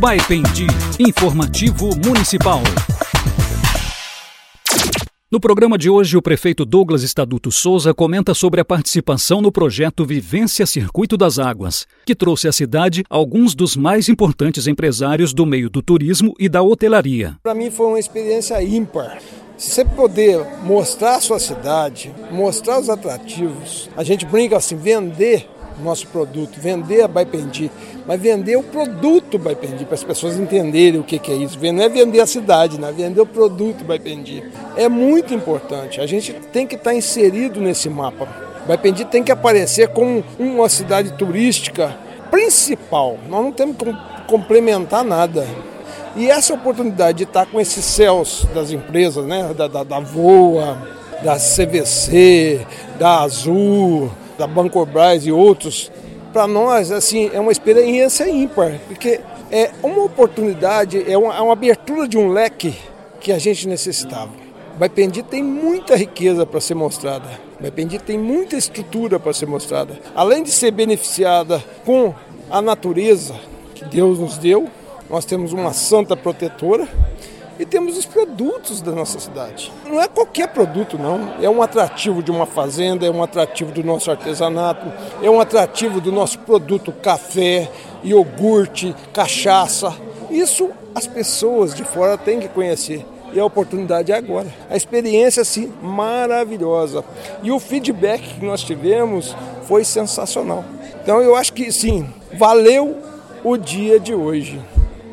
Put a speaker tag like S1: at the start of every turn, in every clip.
S1: Baipendi, informativo municipal. No programa de hoje, o prefeito Douglas Estaduto Souza comenta sobre a participação no projeto Vivência Circuito das Águas, que trouxe à cidade alguns dos mais importantes empresários do meio do turismo e da hotelaria.
S2: Para mim foi uma experiência ímpar. Se você poder mostrar a sua cidade, mostrar os atrativos, a gente brinca assim, vender nosso produto, vender a Baipendi, mas vender o produto Baipendi, para as pessoas entenderem o que, que é isso. Não é vender a cidade, né? vender o produto Baipendi. É muito importante, a gente tem que estar inserido nesse mapa. Baipendi tem que aparecer como uma cidade turística principal, nós não temos que complementar nada. E essa oportunidade de estar com esses céus das empresas, né? da, da, da Voa, da CVC, da Azul, da Bancobras e outros, para nós assim é uma experiência ímpar, porque é uma oportunidade, é uma, é uma abertura de um leque que a gente necessitava. Baipendi tem muita riqueza para ser mostrada. Baipendi tem muita estrutura para ser mostrada. Além de ser beneficiada com a natureza que Deus nos deu, nós temos uma santa protetora e temos os produtos da nossa cidade. Não é qualquer produto, não. É um atrativo de uma fazenda, é um atrativo do nosso artesanato, é um atrativo do nosso produto café, iogurte, cachaça. Isso as pessoas de fora têm que conhecer. E a oportunidade é agora. A experiência, sim, maravilhosa. E o feedback que nós tivemos foi sensacional. Então eu acho que, sim, valeu o dia de hoje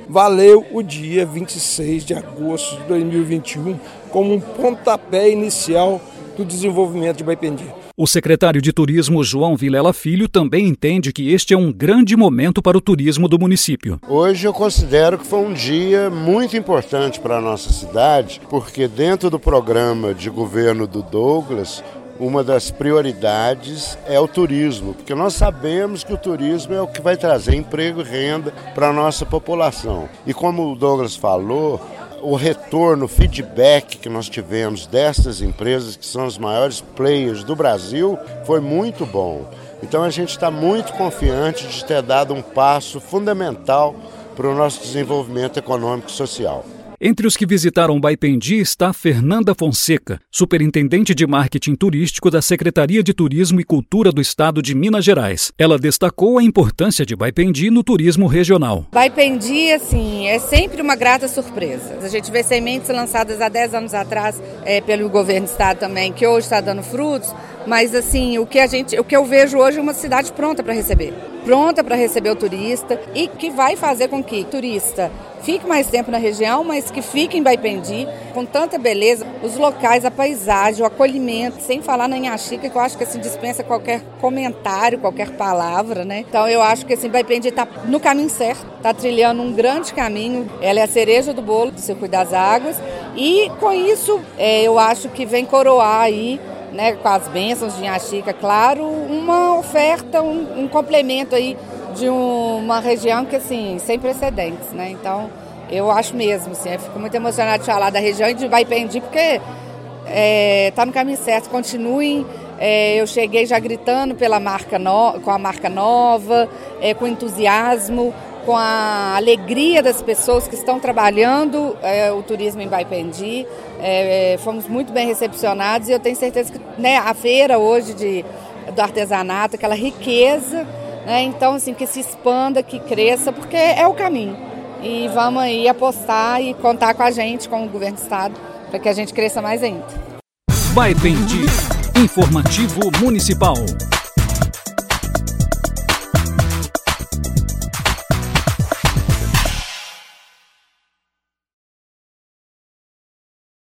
S2: valeu o dia 26 de agosto de 2021 como um pontapé inicial do desenvolvimento de Baipendi.
S1: O secretário de Turismo, João Vilela Filho, também entende que este é um grande momento para o turismo do município.
S3: Hoje eu considero que foi um dia muito importante para a nossa cidade, porque dentro do programa de governo do Douglas, uma das prioridades é o turismo, porque nós sabemos que o turismo é o que vai trazer emprego e renda para a nossa população. E como o Douglas falou, o retorno, o feedback que nós tivemos dessas empresas, que são os maiores players do Brasil, foi muito bom. Então a gente está muito confiante de ter dado um passo fundamental para o nosso desenvolvimento econômico e social.
S1: Entre os que visitaram Baipendi está Fernanda Fonseca, superintendente de marketing turístico da Secretaria de Turismo e Cultura do Estado de Minas Gerais. Ela destacou a importância de Baipendi no turismo regional.
S4: Baipendi, assim, é sempre uma grata surpresa. A gente vê sementes lançadas há 10 anos atrás é, pelo governo do estado também, que hoje está dando frutos, mas assim, o que a gente, o que eu vejo hoje é uma cidade pronta para receber pronta para receber o turista e que vai fazer com que o turista fique mais tempo na região, mas que fique em Baipendi com tanta beleza, os locais, a paisagem, o acolhimento, sem falar na Inhaxica, que eu acho que assim dispensa qualquer comentário, qualquer palavra, né? Então eu acho que assim Baipendi está no caminho certo, está trilhando um grande caminho. Ela é a cereja do bolo do Circuito das Águas e com isso é, eu acho que vem coroar aí né, com as bênçãos de Inhaxica, claro, uma oferta, um, um complemento aí de um, uma região que, assim, sem precedentes, né? Então, eu acho mesmo, assim, eu fico muito emocionada de falar da região e de Baipendi, porque está é, tá no caminho certo, continuem. É, eu cheguei já gritando pela marca no, com a marca nova, é, com entusiasmo, com a alegria das pessoas que estão trabalhando é, o turismo em Baipendi. É, é, fomos muito bem recepcionados e eu tenho certeza que né, a feira hoje de, do artesanato, aquela riqueza, né, então assim, que se expanda, que cresça, porque é o caminho. E vamos aí apostar e contar com a gente, com o governo do estado, para que a gente cresça mais ainda.
S1: Baipendi, informativo municipal.